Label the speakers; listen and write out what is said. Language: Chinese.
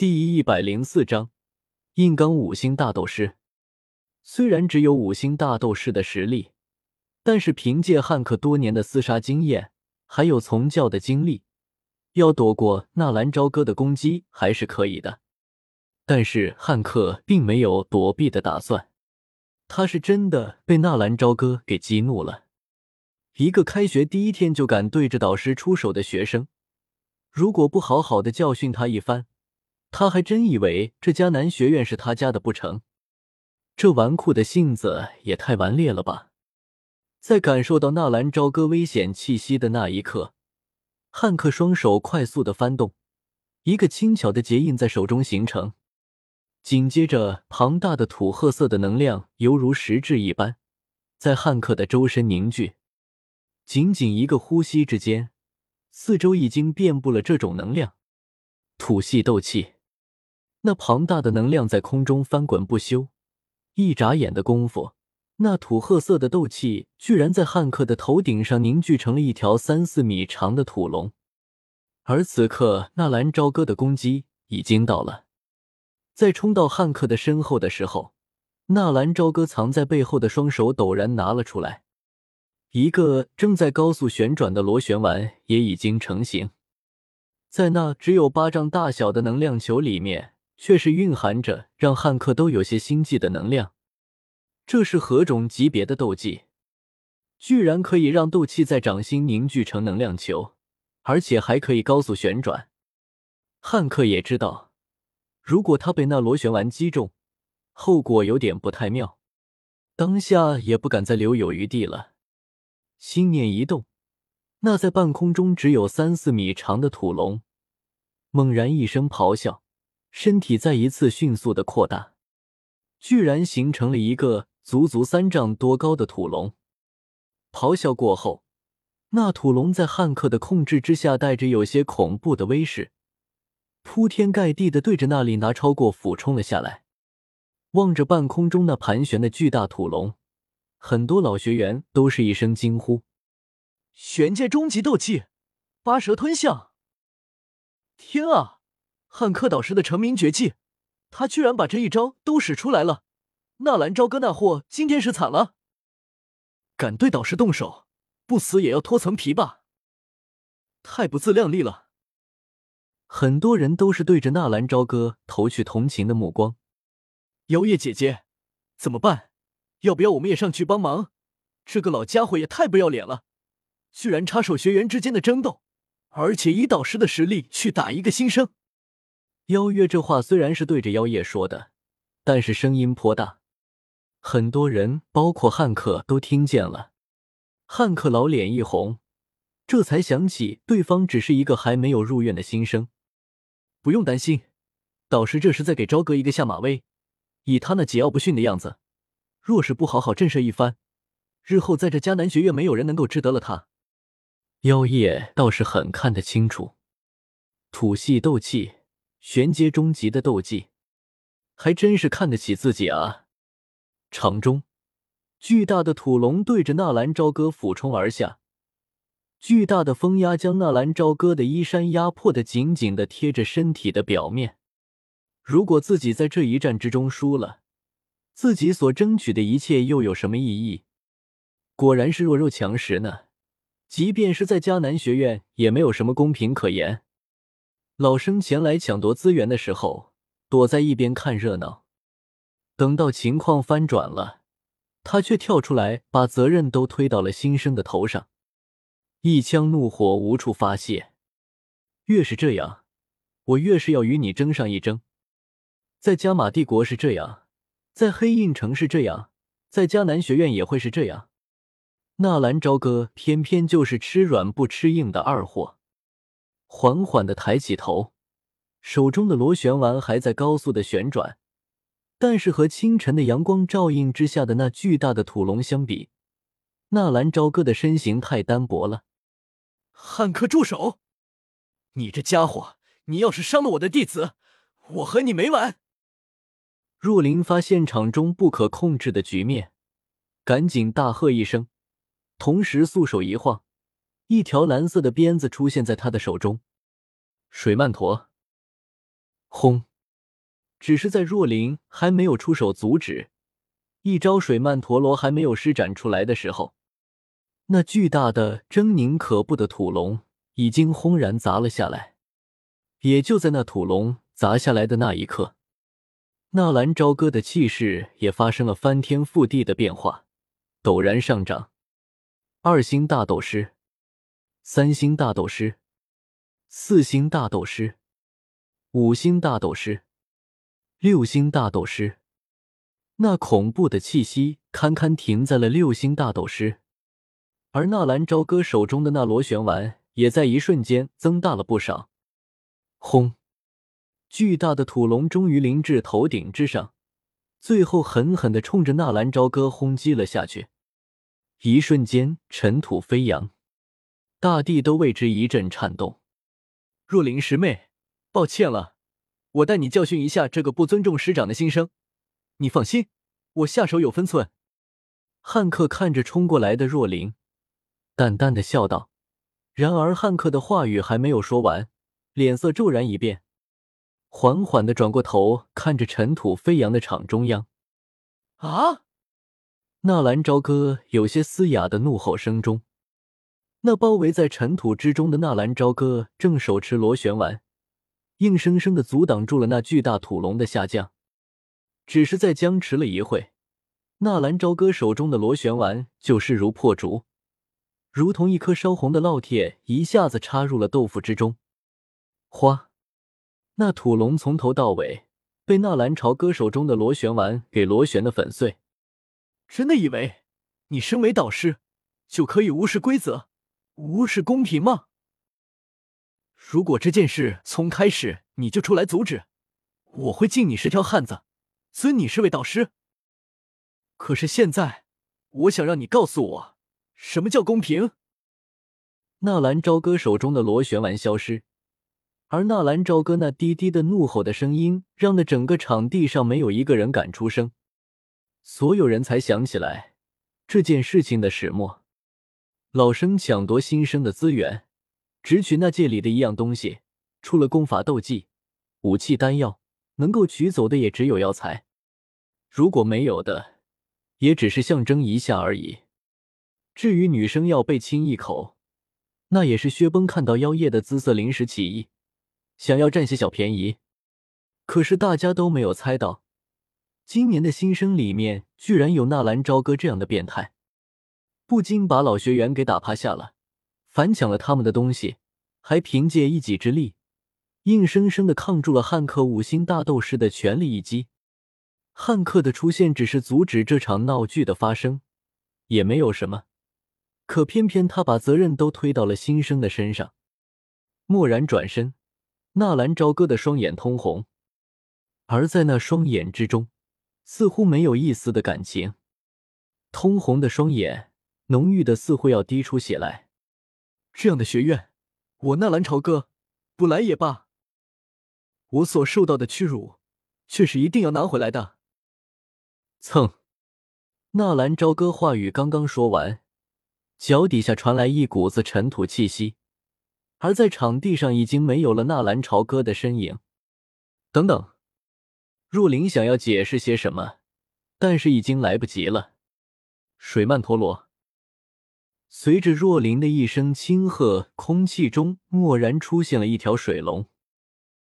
Speaker 1: 第一百零四章，硬刚五星大斗师。虽然只有五星大斗师的实力，但是凭借汉克多年的厮杀经验，还有从教的经历，要躲过纳兰朝歌的攻击还是可以的。但是汉克并没有躲避的打算，他是真的被纳兰朝歌给激怒了。一个开学第一天就敢对着导师出手的学生，如果不好好的教训他一番，他还真以为这迦南学院是他家的不成？这纨绔的性子也太顽劣了吧！在感受到纳兰朝歌危险气息的那一刻，汉克双手快速的翻动，一个轻巧的结印在手中形成。紧接着，庞大的土褐色的能量犹如实质一般，在汉克的周身凝聚。仅仅一个呼吸之间，四周已经遍布了这种能量。土系斗气。那庞大的能量在空中翻滚不休，一眨眼的功夫，那土褐色的斗气居然在汉克的头顶上凝聚成了一条三四米长的土龙。而此刻，纳兰朝歌的攻击已经到了，在冲到汉克的身后的时候，纳兰朝歌藏在背后的双手陡然拿了出来，一个正在高速旋转的螺旋丸也已经成型，在那只有巴掌大小的能量球里面。却是蕴含着让汉克都有些心悸的能量。这是何种级别的斗技？居然可以让斗气在掌心凝聚成能量球，而且还可以高速旋转。汉克也知道，如果他被那螺旋丸击中，后果有点不太妙。当下也不敢再留有余地了，心念一动，那在半空中只有三四米长的土龙猛然一声咆哮。身体再一次迅速的扩大，居然形成了一个足足三丈多高的土龙。咆哮过后，那土龙在汉克的控制之下，带着有些恐怖的威势，铺天盖地的对着那里拿超过俯冲了下来。望着半空中那盘旋的巨大土龙，很多老学员都是一声惊呼：“
Speaker 2: 玄界终极斗气，八蛇吞象！天啊！”汉克导师的成名绝技，他居然把这一招都使出来了！纳兰朝歌那货今天是惨了，敢对导师动手，不死也要脱层皮吧！太不自量力了！
Speaker 1: 很多人都是对着纳兰朝歌投去同情的目光。
Speaker 2: 妖夜姐姐，怎么办？要不要我们也上去帮忙？这个老家伙也太不要脸了，居然插手学员之间的争斗，而且以导师的实力去打一个新生！
Speaker 1: 邀月这话虽然是对着妖夜说的，但是声音颇大，很多人，包括汉克都听见了。汉克老脸一红，这才想起对方只是一个还没有入院的新生，
Speaker 2: 不用担心，导师这是在给朝歌一个下马威。以他那桀骜不驯的样子，若是不好好震慑一番，日后在这迦南学院没有人能够治得了他。
Speaker 1: 妖夜倒是很看得清楚，土系斗气。玄阶终极的斗技，还真是看得起自己啊！场中，巨大的土龙对着纳兰朝歌俯冲而下，巨大的风压将纳兰朝歌的衣衫压迫的紧紧的贴着身体的表面。如果自己在这一战之中输了，自己所争取的一切又有什么意义？果然是弱肉强食呢！即便是在迦南学院，也没有什么公平可言。老生前来抢夺资源的时候，躲在一边看热闹。等到情况翻转了，他却跳出来，把责任都推到了新生的头上，一腔怒火无处发泄。越是这样，我越是要与你争上一争。在加玛帝国是这样，在黑印城是这样，在迦南学院也会是这样。纳兰朝歌偏偏就是吃软不吃硬的二货。缓缓的抬起头，手中的螺旋丸还在高速的旋转，但是和清晨的阳光照映之下的那巨大的土龙相比，纳兰朝歌的身形太单薄了。
Speaker 2: 汉克，住手！你这家伙，你要是伤了我的弟子，我和你没完！
Speaker 1: 若琳发现场中不可控制的局面，赶紧大喝一声，同时素手一晃。一条蓝色的鞭子出现在他的手中，水曼陀，轰！只是在若琳还没有出手阻止，一招水曼陀罗还没有施展出来的时候，那巨大的、狰狞可怖的土龙已经轰然砸了下来。也就在那土龙砸下来的那一刻，纳兰朝歌的气势也发生了翻天覆地的变化，陡然上涨。二星大斗师，三星大斗师，四星大斗师，五星大斗师，六星大斗师。那恐怖的气息堪堪停在了六星大斗师，而纳兰朝歌手中的那螺旋丸也在一瞬间增大了不少。轰！巨大的土龙终于临至头顶之上，最后狠狠的冲着纳兰朝歌轰击了下去。一瞬间，尘土飞扬，大地都为之一阵颤动。
Speaker 2: 若灵师妹，抱歉了，我带你教训一下这个不尊重师长的新生。你放心，我下手有分寸。
Speaker 1: 汉克看着冲过来的若灵，淡淡的笑道。然而，汉克的话语还没有说完，脸色骤然一变，缓缓的转过头，看着尘土飞扬的场中央。
Speaker 2: 啊！
Speaker 1: 纳兰朝歌有些嘶哑的怒吼声中，那包围在尘土之中的纳兰朝歌正手持螺旋丸，硬生生的阻挡住了那巨大土龙的下降。只是在僵持了一会，纳兰朝歌手中的螺旋丸就势如破竹，如同一颗烧红的烙铁，一下子插入了豆腐之中。哗！那土龙从头到尾被纳兰朝歌手中的螺旋丸给螺旋的粉碎。
Speaker 2: 真的以为你身为导师就可以无视规则、无视公平吗？如果这件事从开始你就出来阻止，我会敬你是条汉子，尊你是位导师。可是现在，我想让你告诉我，什么叫公平？
Speaker 1: 纳兰朝歌手中的螺旋丸消失，而纳兰朝歌那低低的怒吼的声音，让那整个场地上没有一个人敢出声。所有人才想起来这件事情的始末。老生抢夺新生的资源，只取那界里的一样东西，除了功法、斗技、武器、丹药，能够取走的也只有药材。如果没有的，也只是象征一下而已。至于女生要被亲一口，那也是薛崩看到妖夜的姿色，临时起意，想要占些小便宜。可是大家都没有猜到。今年的新生里面居然有纳兰朝歌这样的变态，不仅把老学员给打趴下了，反抢了他们的东西，还凭借一己之力，硬生生的抗住了汉克五星大斗士的全力一击。汉克的出现只是阻止这场闹剧的发生，也没有什么。可偏偏他把责任都推到了新生的身上。蓦然转身，纳兰朝歌的双眼通红，而在那双眼之中。似乎没有一丝的感情，通红的双眼，浓郁的似乎要滴出血来。
Speaker 2: 这样的学院，我纳兰朝歌不来也罢。我所受到的屈辱，却是一定要拿回来的。
Speaker 1: 蹭！纳兰朝歌话语刚刚说完，脚底下传来一股子尘土气息，而在场地上已经没有了纳兰朝歌的身影。等等。若琳想要解释些什么，但是已经来不及了。水曼陀罗，随着若琳的一声轻喝，空气中蓦然出现了一条水龙。